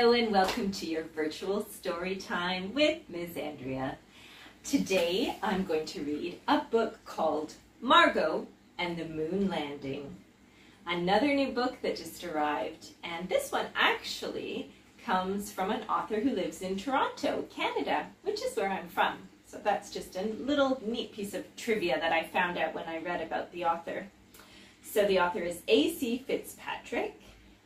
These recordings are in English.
Hello and welcome to your virtual story time with Ms. Andrea. Today I'm going to read a book called Margot and the Moon Landing. Another new book that just arrived, and this one actually comes from an author who lives in Toronto, Canada, which is where I'm from. So that's just a little neat piece of trivia that I found out when I read about the author. So the author is A.C. Fitzpatrick,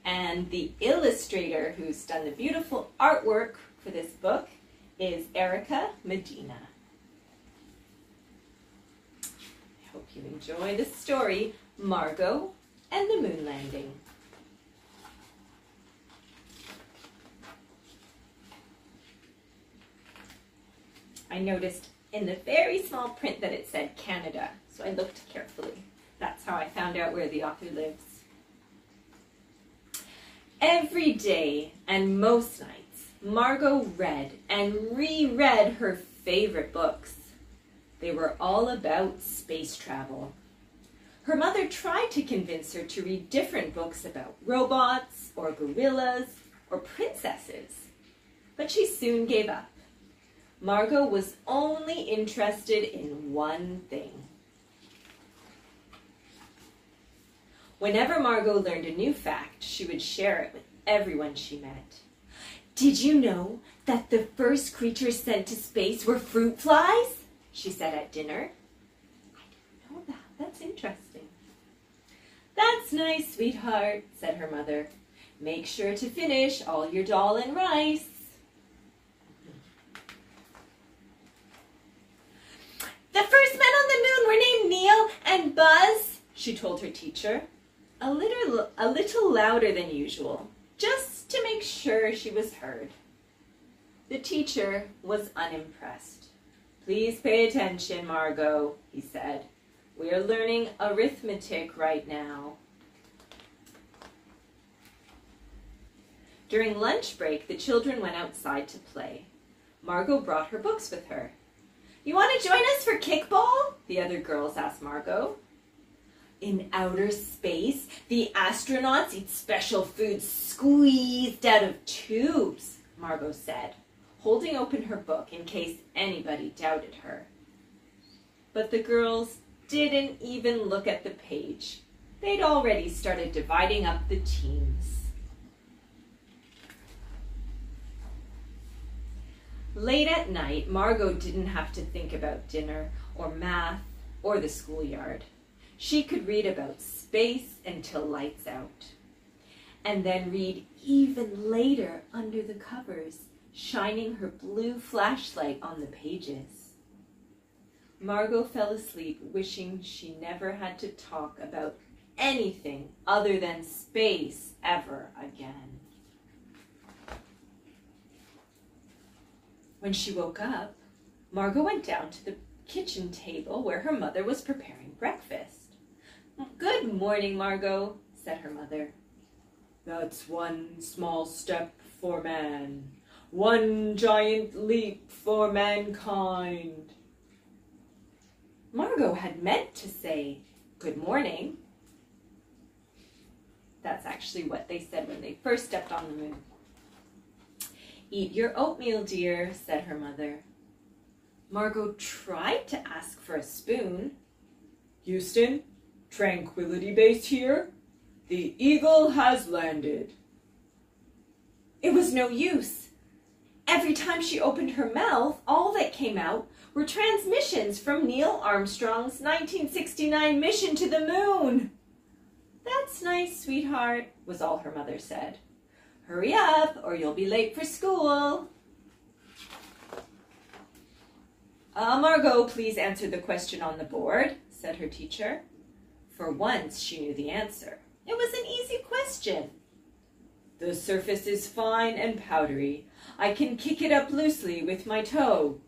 and the illustrator who's done the beautiful artwork for this book is Erika Medina. I hope you enjoy the story, Margot and the Moon Landing. I noticed in the very small print that it said Canada, so I looked carefully. That's how I found out where the author lives. Every day and most nights, Margot read and reread her favorite books. They were all about space travel. Her mother tried to convince her to read different books about robots or gorillas or princesses, but she soon gave up. Margot was only interested in one thing. Whenever Margot learned a new fact, she would share it with everyone she met. Did you know that the first creatures sent to space were fruit flies? She said at dinner. I didn't know that. That's interesting. That's nice, sweetheart, said her mother. Make sure to finish all your dal and rice. The first men on the moon were named Neil and Buzz, she told her teacher, a little, a little louder than usual, just to make sure she was heard. The teacher was unimpressed. Please pay attention, Margot, he said. We are learning arithmetic right now. During lunch break, the children went outside to play. Margot brought her books with her. You want to join us for kickball? The other girls asked Margot. In outer space, the astronauts eat special food squeezed out of tubes, Margot said, holding open her book in case anybody doubted her. But the girls didn't even look at the page. They'd already started dividing up the teams. Late at night, Margot didn't have to think about dinner or math or the schoolyard. She could read about space until lights out. And then read even later under the covers, shining her blue flashlight on the pages. Margot fell asleep wishing she never had to talk about anything other than space ever again. When she woke up, Margot went down to the kitchen table where her mother was preparing breakfast. Good morning, Margot, said her mother. That's one small step for man, one giant leap for mankind. Margot had meant to say good morning. That's actually what they said when they first stepped on the moon. Eat your oatmeal, dear, said her mother. Margot tried to ask for a spoon. Houston, tranquility base here. The eagle has landed. It was no use. Every time she opened her mouth, all that came out were transmissions from Neil Armstrong's 1969 mission to the moon. That's nice, sweetheart, was all her mother said. Hurry up or you'll be late for school. Uh, Margot, please answer the question on the board, said her teacher. For once, she knew the answer. It was an easy question. The surface is fine and powdery. I can kick it up loosely with my toe.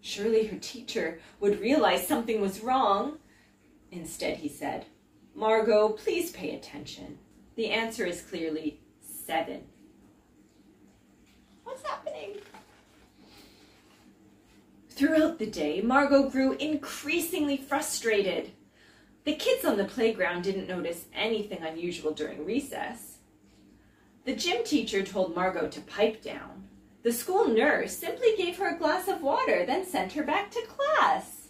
Surely her teacher would realize something was wrong. Instead, he said, Margot, please pay attention. The answer is clearly seven. What's happening? Throughout the day, Margot grew increasingly frustrated. The kids on the playground didn't notice anything unusual during recess. The gym teacher told Margot to pipe down. The school nurse simply gave her a glass of water, then sent her back to class.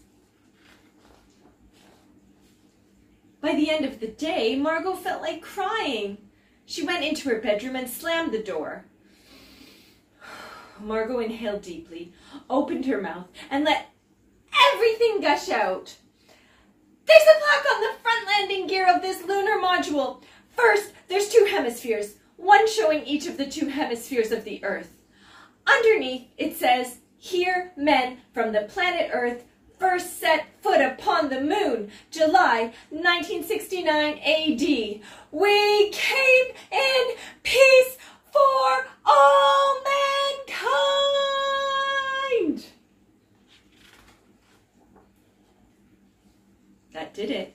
By the end of the day, Margot felt like crying. She went into her bedroom and slammed the door. Margot inhaled deeply, opened her mouth, and let everything gush out. There's a plaque on the front landing gear of this lunar module. First, there's two hemispheres, one showing each of the two hemispheres of the Earth. Underneath, it says, Here men from the planet Earth first set foot upon the moon, July 1969 AD. We came in peace for all mankind. That did it.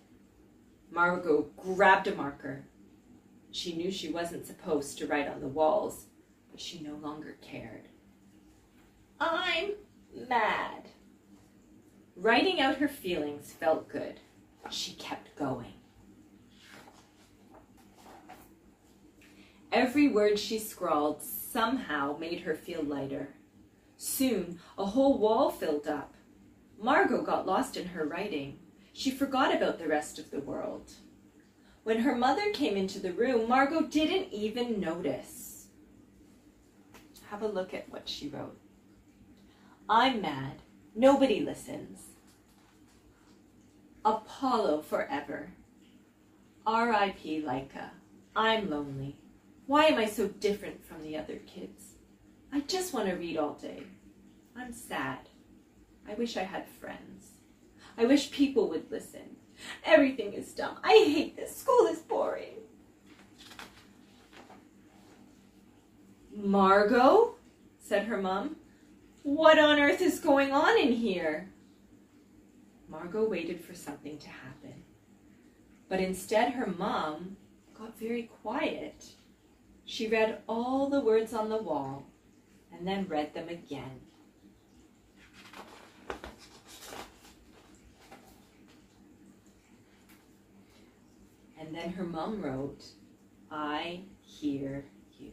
Margot grabbed a marker. She knew she wasn't supposed to write on the walls, but she no longer cared. I'm mad. Writing out her feelings felt good. She kept going. Every word she scrawled somehow made her feel lighter. Soon, a whole wall filled up. Margot got lost in her writing. She forgot about the rest of the world. When her mother came into the room, Margot didn't even notice. Have a look at what she wrote. I'm mad. Nobody listens. Apollo forever. R.I.P. Laika. I'm lonely. Why am I so different from the other kids? I just want to read all day. I'm sad. I wish I had friends. I wish people would listen. Everything is dumb. I hate this. School is boring. Margot, said her mom, what on earth is going on in here? Margot waited for something to happen. But instead, her mom got very quiet. She read all the words on the wall and then read them again. And then her mom wrote, I hear you.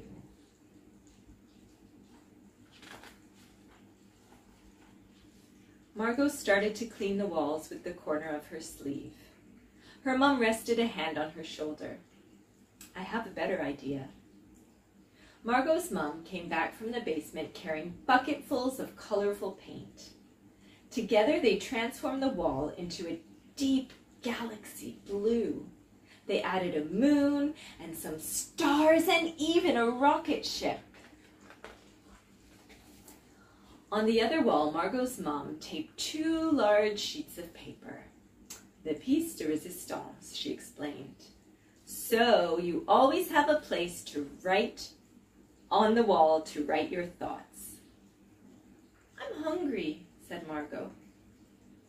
Margot started to clean the walls with the corner of her sleeve. Her mom rested a hand on her shoulder. I have a better idea. Margot's mom came back from the basement carrying bucketfuls of colorful paint. Together they transformed the wall into a deep galaxy blue. They added a moon and some stars and even a rocket ship. On the other wall, Margot's mom taped two large sheets of paper. The piece de resistance, she explained. So you always have a place to write on the wall to write your thoughts. I'm hungry, said Margot.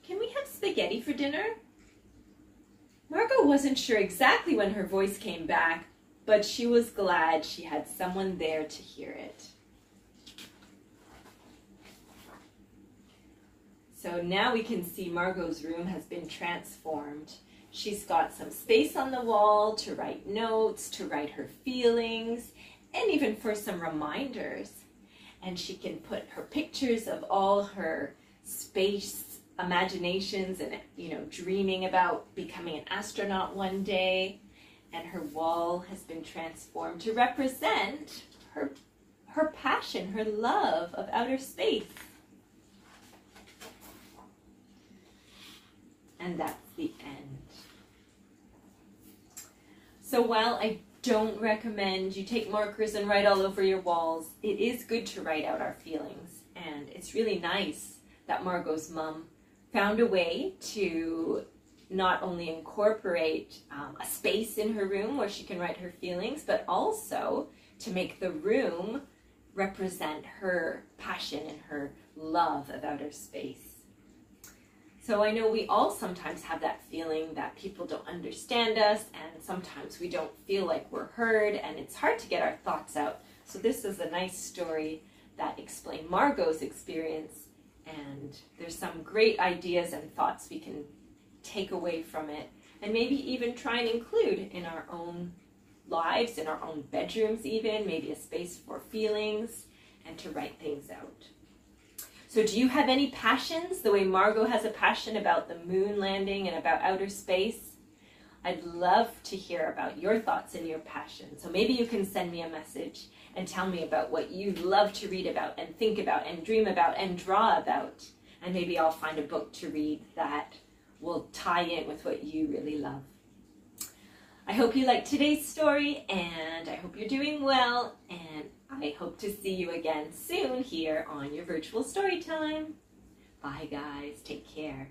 Can we have spaghetti for dinner? Margot wasn't sure exactly when her voice came back, but she was glad she had someone there to hear it. So now we can see Margot's room has been transformed. She's got some space on the wall to write notes, to write her feelings, and even for some reminders. And she can put her pictures of all her space imaginations and you know dreaming about becoming an astronaut one day. And her wall has been transformed to represent her her passion her love of outer space. And that's the end. So while i don't recommend you take markers and write all over your walls it is good to write out our feelings. And it's really nice that margot's mom found a way to not only incorporate um, a space in her room where she can write her feelings, but also to make the room represent her passion and her love of outer space. So I know we all sometimes have that feeling that people don't understand us, and sometimes we don't feel like we're heard, and it's hard to get our thoughts out. So this is a nice story that explained Margot's experience and there's some great ideas and thoughts we can take away from it and maybe even try and include in our own lives, in our own bedrooms, even, maybe a space for feelings, and to write things out. So, do you have any passions the way Margot has a passion about the moon landing and about outer space? I'd love to hear about your thoughts and your passions. So, maybe you can send me a message and tell me about what you love to read about and think about and dream about and draw about. And maybe I'll find a book to read that will tie in with what you really love. I hope you liked today's story and I hope you're doing well and I hope to see you again soon here on your virtual story time. Bye guys, take care.